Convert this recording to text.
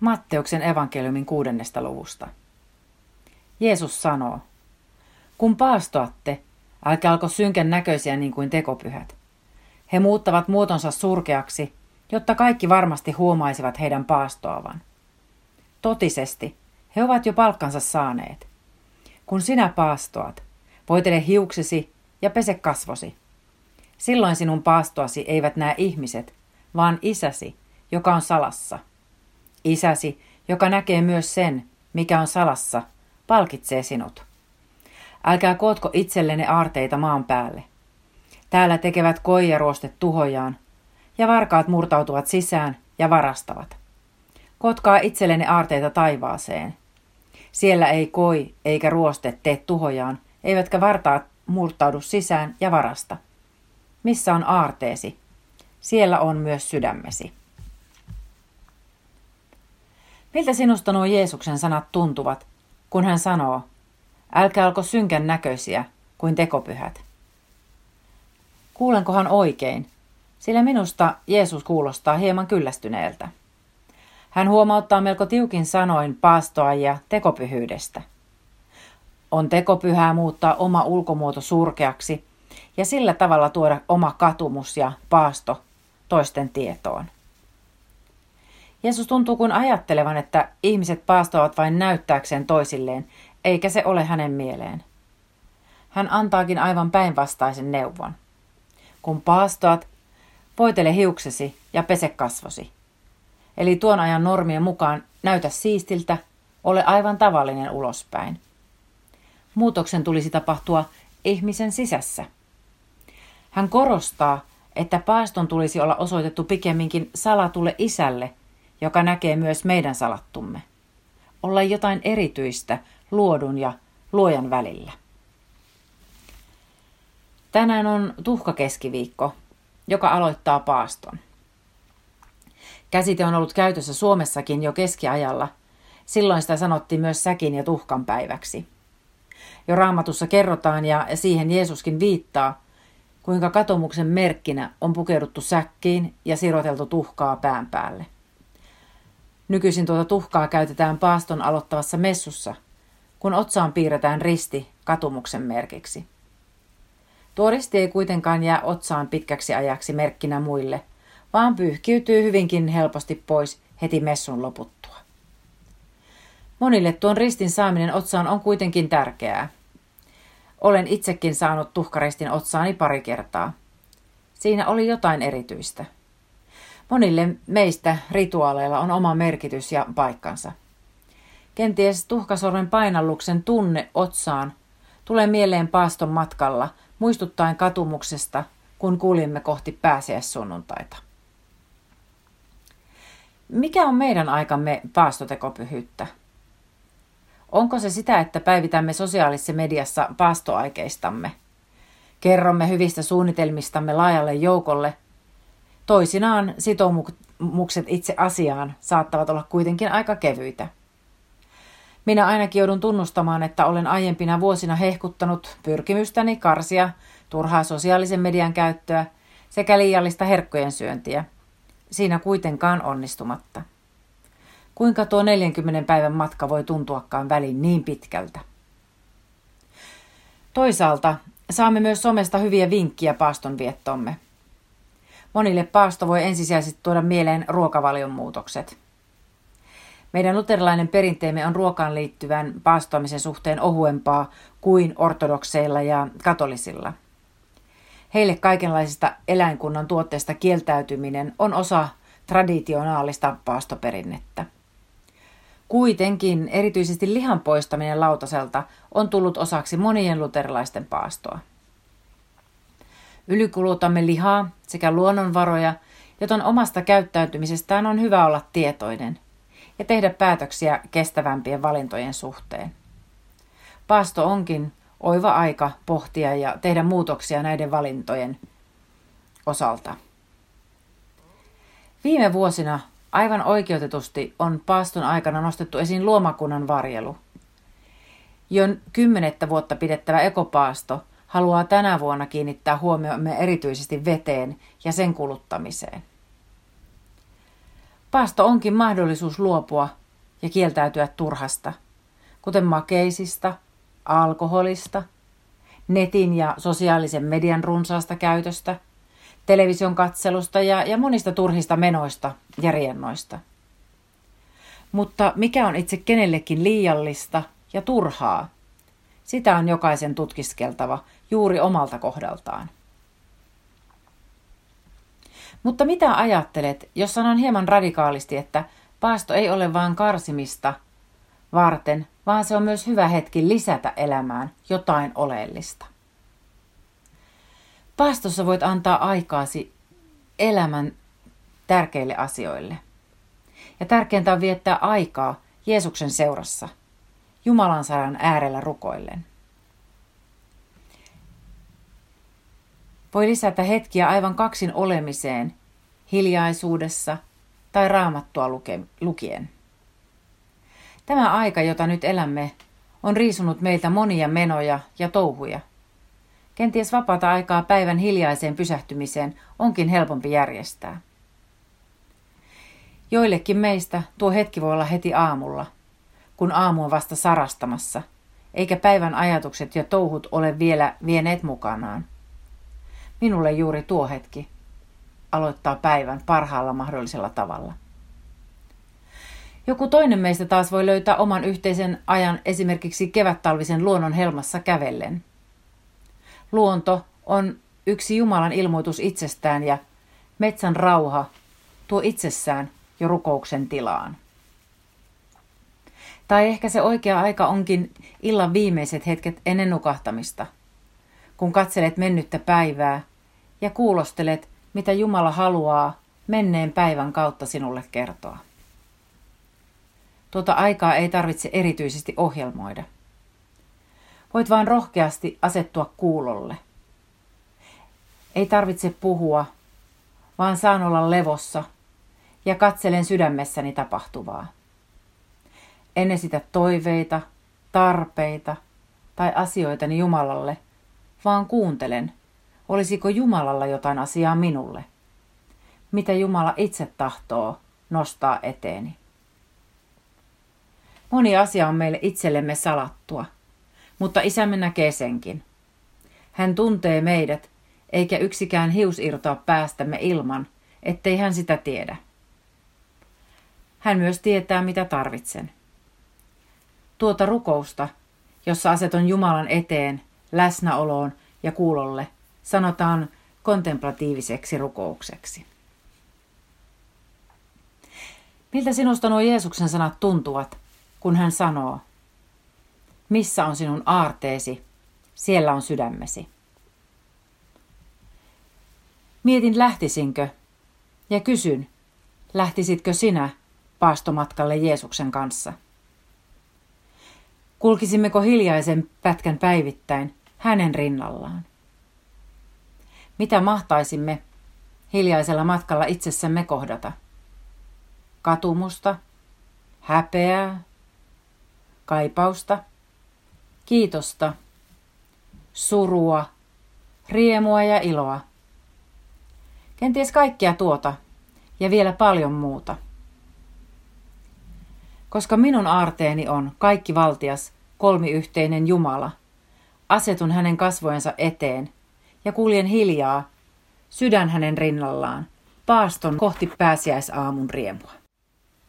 Matteuksen evankeliumin kuudennesta luvusta. Jeesus sanoo, kun paastoatte, älkää alko synkän näköisiä niin kuin tekopyhät. He muuttavat muotonsa surkeaksi, jotta kaikki varmasti huomaisivat heidän paastoavan. Totisesti, he ovat jo palkkansa saaneet. Kun sinä paastoat, voitele hiuksesi ja pese kasvosi. Silloin sinun paastoasi eivät näe ihmiset, vaan isäsi, joka on salassa – Isäsi, joka näkee myös sen, mikä on salassa, palkitsee sinut. Älkää kootko itsellenne aarteita maan päälle. Täällä tekevät koijaruostet tuhojaan, ja varkaat murtautuvat sisään ja varastavat. Kotkaa itsellenne aarteita taivaaseen. Siellä ei koi eikä ruoste tee tuhojaan, eivätkä vartaat murtaudu sisään ja varasta. Missä on aarteesi? Siellä on myös sydämesi. Miltä sinusta nuo Jeesuksen sanat tuntuvat, kun hän sanoo, älkää olko synkän näköisiä kuin tekopyhät? Kuulenkohan oikein, sillä minusta Jeesus kuulostaa hieman kyllästyneeltä. Hän huomauttaa melko tiukin sanoin paastoa ja tekopyhyydestä. On tekopyhää muuttaa oma ulkomuoto surkeaksi ja sillä tavalla tuoda oma katumus ja paasto toisten tietoon. Jeesus tuntuu kuin ajattelevan, että ihmiset paastoavat vain näyttääkseen toisilleen, eikä se ole hänen mieleen. Hän antaakin aivan päinvastaisen neuvon. Kun paastoat, voitele hiuksesi ja pese kasvosi. Eli tuon ajan normien mukaan näytä siistiltä, ole aivan tavallinen ulospäin. Muutoksen tulisi tapahtua ihmisen sisässä. Hän korostaa, että paaston tulisi olla osoitettu pikemminkin salatulle isälle – joka näkee myös meidän salattumme. Olla jotain erityistä luodun ja luojan välillä. Tänään on tuhkakeskiviikko, joka aloittaa paaston. Käsite on ollut käytössä Suomessakin jo keskiajalla. Silloin sitä sanottiin myös säkin ja tuhkan päiväksi. Jo raamatussa kerrotaan ja siihen Jeesuskin viittaa, kuinka katomuksen merkkinä on pukeuduttu säkkiin ja siroteltu tuhkaa pään päälle. Nykyisin tuota tuhkaa käytetään paaston aloittavassa messussa, kun otsaan piirretään risti katumuksen merkiksi. Tuo risti ei kuitenkaan jää otsaan pitkäksi ajaksi merkkinä muille, vaan pyyhkiytyy hyvinkin helposti pois heti messun loputtua. Monille tuon ristin saaminen otsaan on kuitenkin tärkeää. Olen itsekin saanut tuhkaristin otsaani pari kertaa. Siinä oli jotain erityistä. Monille meistä rituaaleilla on oma merkitys ja paikkansa. Kenties tuhkasormen painalluksen tunne otsaan tulee mieleen paaston matkalla, muistuttaen katumuksesta, kun kuljemme kohti pääsiäissunnuntaita. Mikä on meidän aikamme paastotekopyhyyttä? Onko se sitä, että päivitämme sosiaalisessa mediassa paastoaikeistamme? Kerromme hyvistä suunnitelmistamme laajalle joukolle – Toisinaan sitoumukset itse asiaan saattavat olla kuitenkin aika kevyitä. Minä ainakin joudun tunnustamaan, että olen aiempina vuosina hehkuttanut pyrkimystäni karsia turhaa sosiaalisen median käyttöä sekä liiallista herkkojen syöntiä. Siinä kuitenkaan onnistumatta. Kuinka tuo 40 päivän matka voi tuntuakaan väliin niin pitkältä? Toisaalta saamme myös somesta hyviä vinkkiä paastonviettomme. Monille paasto voi ensisijaisesti tuoda mieleen ruokavalion muutokset. Meidän luterilainen perinteemme on ruokaan liittyvän paastoamisen suhteen ohuempaa kuin ortodokseilla ja katolisilla. Heille kaikenlaisista eläinkunnan tuotteista kieltäytyminen on osa traditionaalista paastoperinnettä. Kuitenkin erityisesti lihan poistaminen lautaselta on tullut osaksi monien luterilaisten paastoa. Ylikulutamme lihaa sekä luonnonvaroja, joten omasta käyttäytymisestään on hyvä olla tietoinen ja tehdä päätöksiä kestävämpien valintojen suhteen. Paasto onkin oiva aika pohtia ja tehdä muutoksia näiden valintojen osalta. Viime vuosina aivan oikeutetusti on paaston aikana nostettu esiin luomakunnan varjelu. Jo kymmenettä vuotta pidettävä ekopaasto – haluaa tänä vuonna kiinnittää huomiomme erityisesti veteen ja sen kuluttamiseen. Paasto onkin mahdollisuus luopua ja kieltäytyä turhasta, kuten makeisista, alkoholista, netin ja sosiaalisen median runsaasta käytöstä, television katselusta ja, ja monista turhista menoista ja riennoista. Mutta mikä on itse kenellekin liiallista ja turhaa? Sitä on jokaisen tutkiskeltava juuri omalta kohdaltaan. Mutta mitä ajattelet, jos sanon hieman radikaalisti, että paasto ei ole vain karsimista varten, vaan se on myös hyvä hetki lisätä elämään jotain oleellista. Paastossa voit antaa aikaasi elämän tärkeille asioille. Ja tärkeintä on viettää aikaa Jeesuksen seurassa, Jumalan sanan äärellä rukoillen. Voi lisätä hetkiä aivan kaksin olemiseen, hiljaisuudessa tai raamattua lukien. Tämä aika, jota nyt elämme, on riisunut meiltä monia menoja ja touhuja. Kenties vapaata aikaa päivän hiljaiseen pysähtymiseen onkin helpompi järjestää. Joillekin meistä tuo hetki voi olla heti aamulla, kun aamu on vasta sarastamassa, eikä päivän ajatukset ja touhut ole vielä vieneet mukanaan. Minulle juuri tuo hetki aloittaa päivän parhaalla mahdollisella tavalla. Joku toinen meistä taas voi löytää oman yhteisen ajan esimerkiksi kevättalvisen luonnon helmassa kävellen. Luonto on yksi Jumalan ilmoitus itsestään ja metsän rauha tuo itsessään jo rukouksen tilaan. Tai ehkä se oikea aika onkin illan viimeiset hetket ennen nukahtamista, kun katselet mennyttä päivää ja kuulostelet, mitä Jumala haluaa menneen päivän kautta sinulle kertoa. Tuota aikaa ei tarvitse erityisesti ohjelmoida. Voit vain rohkeasti asettua kuulolle. Ei tarvitse puhua, vaan saan olla levossa ja katselen sydämessäni tapahtuvaa. En esitä toiveita, tarpeita tai asioitani Jumalalle, vaan kuuntelen, olisiko Jumalalla jotain asiaa minulle. Mitä Jumala itse tahtoo nostaa eteeni. Moni asia on meille itsellemme salattua, mutta isämme näkee senkin. Hän tuntee meidät, eikä yksikään hius irtoa päästämme ilman, ettei hän sitä tiedä. Hän myös tietää, mitä tarvitsen. Tuota rukousta, jossa aseton Jumalan eteen, läsnäoloon ja kuulolle, sanotaan kontemplatiiviseksi rukoukseksi. Miltä sinusta nuo Jeesuksen sanat tuntuvat, kun hän sanoo, missä on sinun aarteesi, siellä on sydämesi. Mietin lähtisinkö ja kysyn, lähtisitkö sinä paastomatkalle Jeesuksen kanssa? Kulkisimmeko hiljaisen pätkän päivittäin hänen rinnallaan? Mitä mahtaisimme hiljaisella matkalla itsessämme kohdata? Katumusta, häpeää, kaipausta, kiitosta, surua, riemua ja iloa. Kenties kaikkea tuota ja vielä paljon muuta. Koska minun aarteeni on kaikki valtias, kolmiyhteinen Jumala, asetun hänen kasvojensa eteen ja kuljen hiljaa, sydän hänen rinnallaan, paaston kohti pääsiäisaamun riemua.